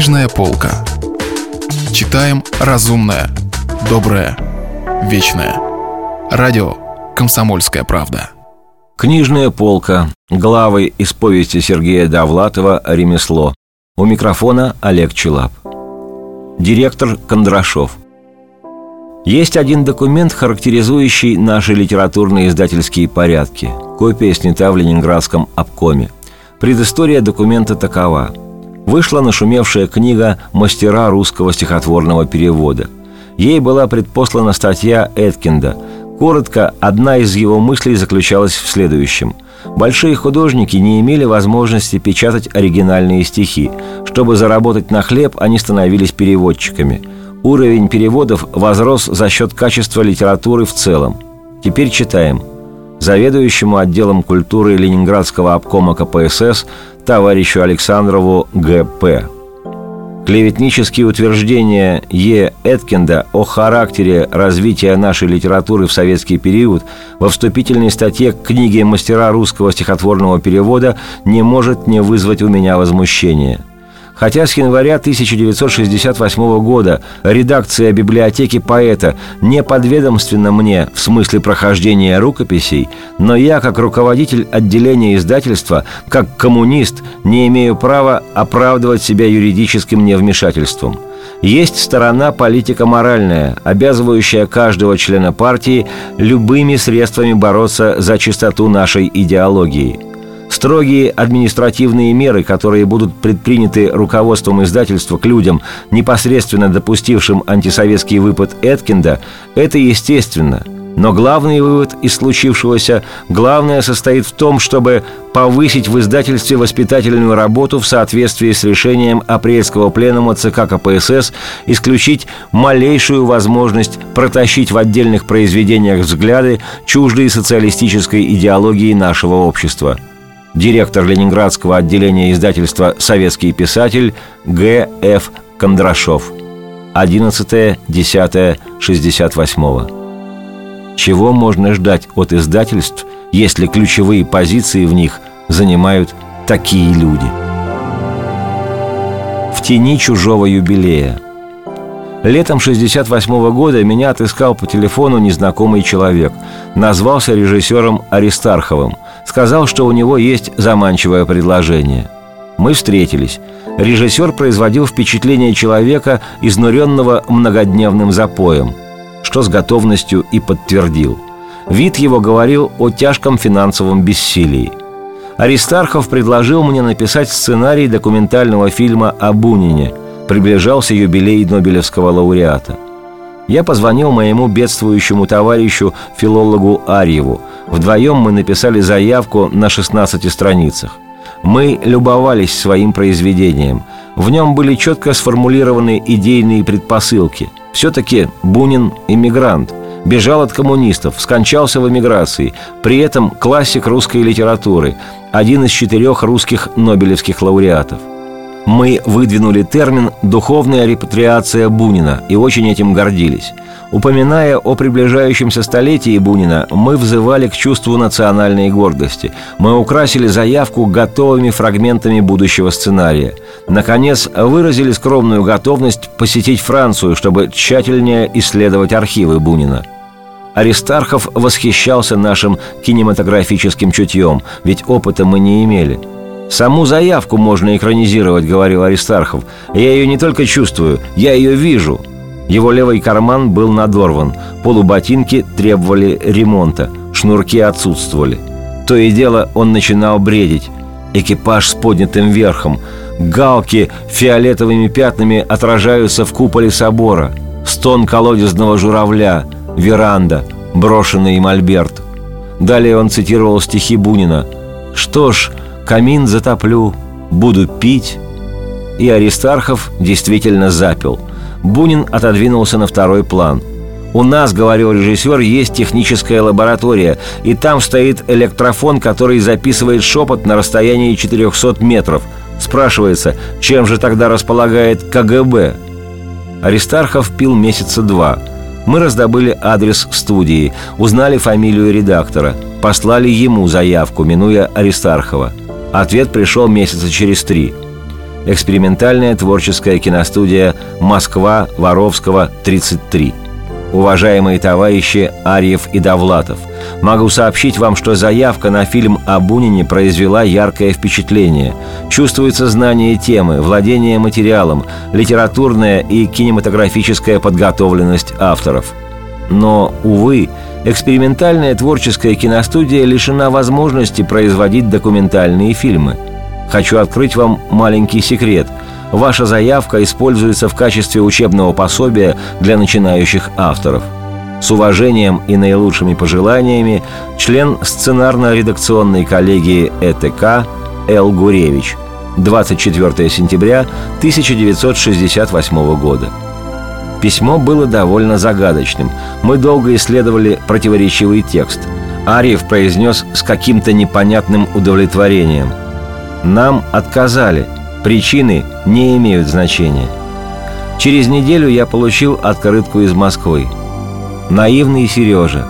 Книжная полка. Читаем разумное, доброе, вечное. Радио «Комсомольская правда». Книжная полка. Главы из повести Сергея Довлатова «Ремесло». У микрофона Олег Челап. Директор Кондрашов. Есть один документ, характеризующий наши литературные издательские порядки. Копия снята в Ленинградском обкоме. Предыстория документа такова. Вышла нашумевшая книга «Мастера русского стихотворного перевода». Ей была предпослана статья Эткинда. Коротко, одна из его мыслей заключалась в следующем – Большие художники не имели возможности печатать оригинальные стихи. Чтобы заработать на хлеб, они становились переводчиками. Уровень переводов возрос за счет качества литературы в целом. Теперь читаем. Заведующему отделом культуры Ленинградского обкома КПСС товарищу Александрову Г.П. Клеветнические утверждения Е. Эткинда о характере развития нашей литературы в советский период во вступительной статье к книге «Мастера русского стихотворного перевода» не может не вызвать у меня возмущения – Хотя с января 1968 года редакция библиотеки поэта не подведомственна мне в смысле прохождения рукописей, но я, как руководитель отделения издательства, как коммунист, не имею права оправдывать себя юридическим невмешательством – есть сторона политико-моральная, обязывающая каждого члена партии любыми средствами бороться за чистоту нашей идеологии – Строгие административные меры, которые будут предприняты руководством издательства к людям, непосредственно допустившим антисоветский выпад Эткинда, это естественно. Но главный вывод из случившегося, главное состоит в том, чтобы повысить в издательстве воспитательную работу в соответствии с решением апрельского пленума ЦК КПСС, исключить малейшую возможность протащить в отдельных произведениях взгляды, чуждые социалистической идеологии нашего общества – директор Ленинградского отделения издательства «Советский писатель» Г. Ф. Кондрашов. 11.10.68. Чего можно ждать от издательств, если ключевые позиции в них занимают такие люди? В тени чужого юбилея. Летом 68 года меня отыскал по телефону незнакомый человек. Назвался режиссером Аристарховым – сказал, что у него есть заманчивое предложение. Мы встретились. Режиссер производил впечатление человека, изнуренного многодневным запоем, что с готовностью и подтвердил. Вид его говорил о тяжком финансовом бессилии. Аристархов предложил мне написать сценарий документального фильма о Бунине. Приближался юбилей Нобелевского лауреата – я позвонил моему бедствующему товарищу, филологу Арьеву. Вдвоем мы написали заявку на 16 страницах. Мы любовались своим произведением. В нем были четко сформулированы идейные предпосылки. Все-таки Бунин – иммигрант, бежал от коммунистов, скончался в эмиграции, при этом классик русской литературы, один из четырех русских нобелевских лауреатов мы выдвинули термин «духовная репатриация Бунина» и очень этим гордились. Упоминая о приближающемся столетии Бунина, мы взывали к чувству национальной гордости. Мы украсили заявку готовыми фрагментами будущего сценария. Наконец, выразили скромную готовность посетить Францию, чтобы тщательнее исследовать архивы Бунина. Аристархов восхищался нашим кинематографическим чутьем, ведь опыта мы не имели – «Саму заявку можно экранизировать», — говорил Аристархов. «Я ее не только чувствую, я ее вижу». Его левый карман был надорван, полуботинки требовали ремонта, шнурки отсутствовали. То и дело он начинал бредить. Экипаж с поднятым верхом, галки фиолетовыми пятнами отражаются в куполе собора, стон колодезного журавля, веранда, брошенный мольберт. Далее он цитировал стихи Бунина. «Что ж, камин затоплю, буду пить». И Аристархов действительно запил. Бунин отодвинулся на второй план. «У нас, — говорил режиссер, — есть техническая лаборатория, и там стоит электрофон, который записывает шепот на расстоянии 400 метров. Спрашивается, чем же тогда располагает КГБ?» Аристархов пил месяца два. Мы раздобыли адрес студии, узнали фамилию редактора, послали ему заявку, минуя Аристархова – Ответ пришел месяца через три. Экспериментальная творческая киностудия «Москва», Воровского, 33. Уважаемые товарищи Арьев и Довлатов, могу сообщить вам, что заявка на фильм о Бунине произвела яркое впечатление. Чувствуется знание темы, владение материалом, литературная и кинематографическая подготовленность авторов. Но, увы, экспериментальная творческая киностудия лишена возможности производить документальные фильмы. Хочу открыть вам маленький секрет – Ваша заявка используется в качестве учебного пособия для начинающих авторов. С уважением и наилучшими пожеланиями член сценарно-редакционной коллегии ЭТК Л. Гуревич. 24 сентября 1968 года. Письмо было довольно загадочным. Мы долго исследовали противоречивый текст. Арьев произнес с каким-то непонятным удовлетворением. «Нам отказали», Причины не имеют значения. Через неделю я получил открытку из Москвы. Наивный Сережа.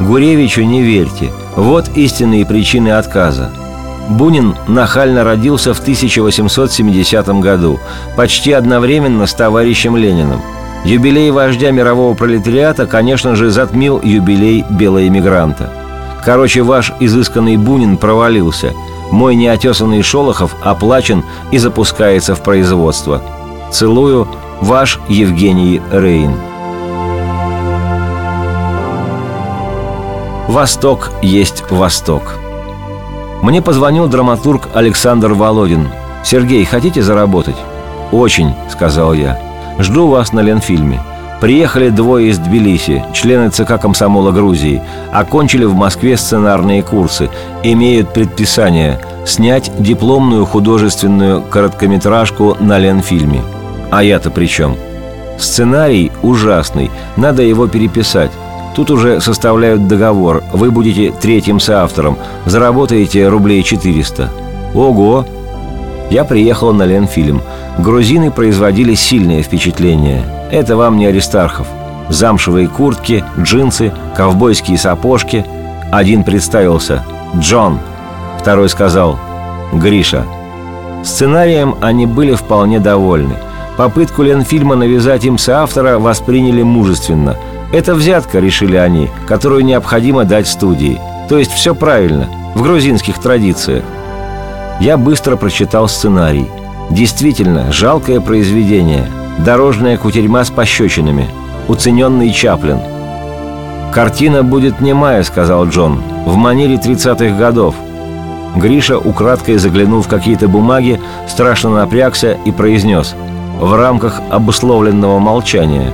Гуревичу не верьте. Вот истинные причины отказа. Бунин нахально родился в 1870 году, почти одновременно с товарищем Лениным. Юбилей вождя мирового пролетариата, конечно же, затмил юбилей белоэмигранта. Короче, ваш изысканный Бунин провалился – мой неотесанный Шолохов оплачен и запускается в производство. Целую, ваш Евгений Рейн. Восток есть Восток. Мне позвонил драматург Александр Володин. «Сергей, хотите заработать?» «Очень», — сказал я. «Жду вас на Ленфильме». Приехали двое из Тбилиси, члены ЦК комсомола Грузии, окончили в Москве сценарные курсы, имеют предписание снять дипломную художественную короткометражку на Ленфильме. А я-то при чем? Сценарий ужасный, надо его переписать. Тут уже составляют договор, вы будете третьим соавтором, заработаете рублей 400. Ого! Я приехал на Ленфильм. Грузины производили сильное впечатление – это вам не Аристархов. Замшевые куртки, джинсы, ковбойские сапожки. Один представился «Джон», второй сказал «Гриша». Сценарием они были вполне довольны. Попытку Ленфильма навязать им соавтора восприняли мужественно. Это взятка, решили они, которую необходимо дать студии. То есть все правильно, в грузинских традициях. Я быстро прочитал сценарий. Действительно, жалкое произведение – Дорожная кутерьма с пощечинами. Уцененный Чаплин. «Картина будет немая», — сказал Джон, — «в манере 30-х годов». Гриша, украдкой заглянув в какие-то бумаги, страшно напрягся и произнес «в рамках обусловленного молчания».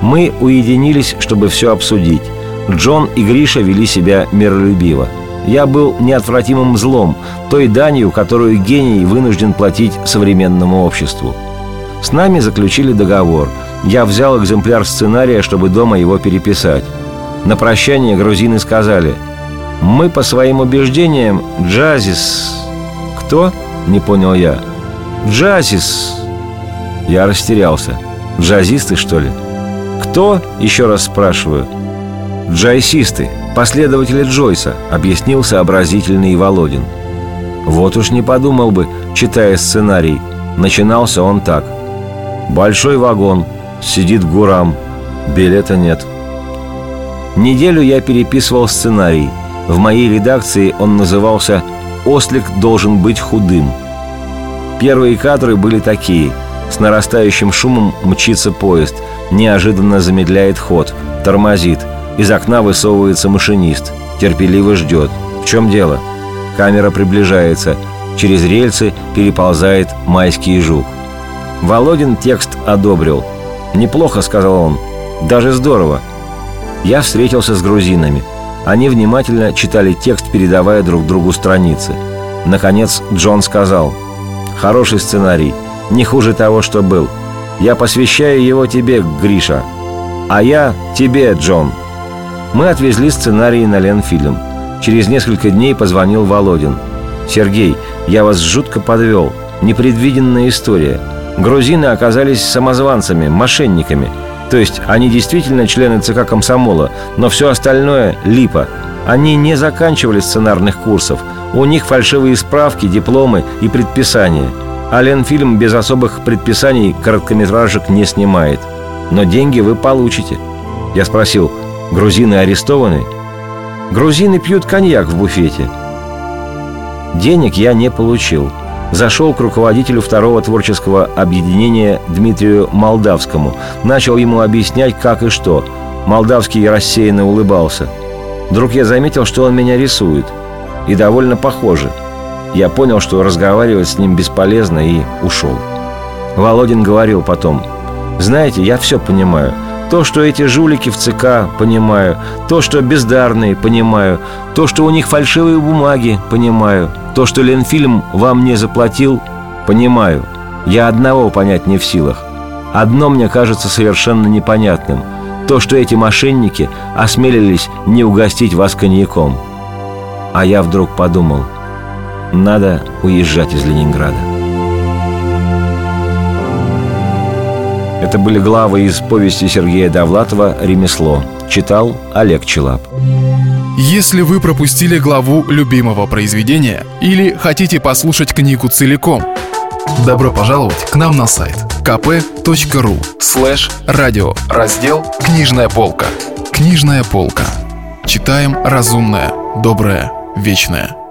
Мы уединились, чтобы все обсудить. Джон и Гриша вели себя миролюбиво. Я был неотвратимым злом, той данью, которую гений вынужден платить современному обществу – с нами заключили договор. Я взял экземпляр сценария, чтобы дома его переписать. На прощание грузины сказали «Мы по своим убеждениям джазис...» «Кто?» – не понял я. «Джазис...» Я растерялся. «Джазисты, что ли?» «Кто?» – еще раз спрашиваю. «Джайсисты, последователи Джойса», – объяснил сообразительный Володин. Вот уж не подумал бы, читая сценарий. Начинался он так – Большой вагон, сидит Гурам, билета нет. Неделю я переписывал сценарий. В моей редакции он назывался «Ослик должен быть худым». Первые кадры были такие. С нарастающим шумом мчится поезд, неожиданно замедляет ход, тормозит. Из окна высовывается машинист, терпеливо ждет. В чем дело? Камера приближается. Через рельсы переползает майский жук. Володин текст одобрил. «Неплохо», — сказал он. «Даже здорово». Я встретился с грузинами. Они внимательно читали текст, передавая друг другу страницы. Наконец Джон сказал. «Хороший сценарий. Не хуже того, что был. Я посвящаю его тебе, Гриша. А я тебе, Джон». Мы отвезли сценарий на Ленфильм. Через несколько дней позвонил Володин. «Сергей, я вас жутко подвел. Непредвиденная история. Грузины оказались самозванцами, мошенниками. То есть они действительно члены ЦК комсомола, но все остальное – липа. Они не заканчивали сценарных курсов. У них фальшивые справки, дипломы и предписания. А Ленфильм без особых предписаний короткометражек не снимает. Но деньги вы получите. Я спросил, грузины арестованы? Грузины пьют коньяк в буфете. Денег я не получил. Зашел к руководителю второго творческого объединения Дмитрию Молдавскому. Начал ему объяснять, как и что. Молдавский рассеянно улыбался. Вдруг я заметил, что он меня рисует. И довольно похоже. Я понял, что разговаривать с ним бесполезно и ушел. Володин говорил потом. «Знаете, я все понимаю. То, что эти жулики в ЦК, понимаю. То, что бездарные, понимаю. То, что у них фальшивые бумаги, понимаю. То, что Ленфильм вам не заплатил, понимаю. Я одного понять не в силах. Одно мне кажется совершенно непонятным. То, что эти мошенники осмелились не угостить вас коньяком. А я вдруг подумал, надо уезжать из Ленинграда. Это были главы из повести Сергея Довлатова «Ремесло». Читал Олег Челап. Если вы пропустили главу любимого произведения или хотите послушать книгу целиком, добро пожаловать к нам на сайт kp.ru слэш радио раздел «Книжная полка». Книжная полка. Читаем разумное, доброе, вечное.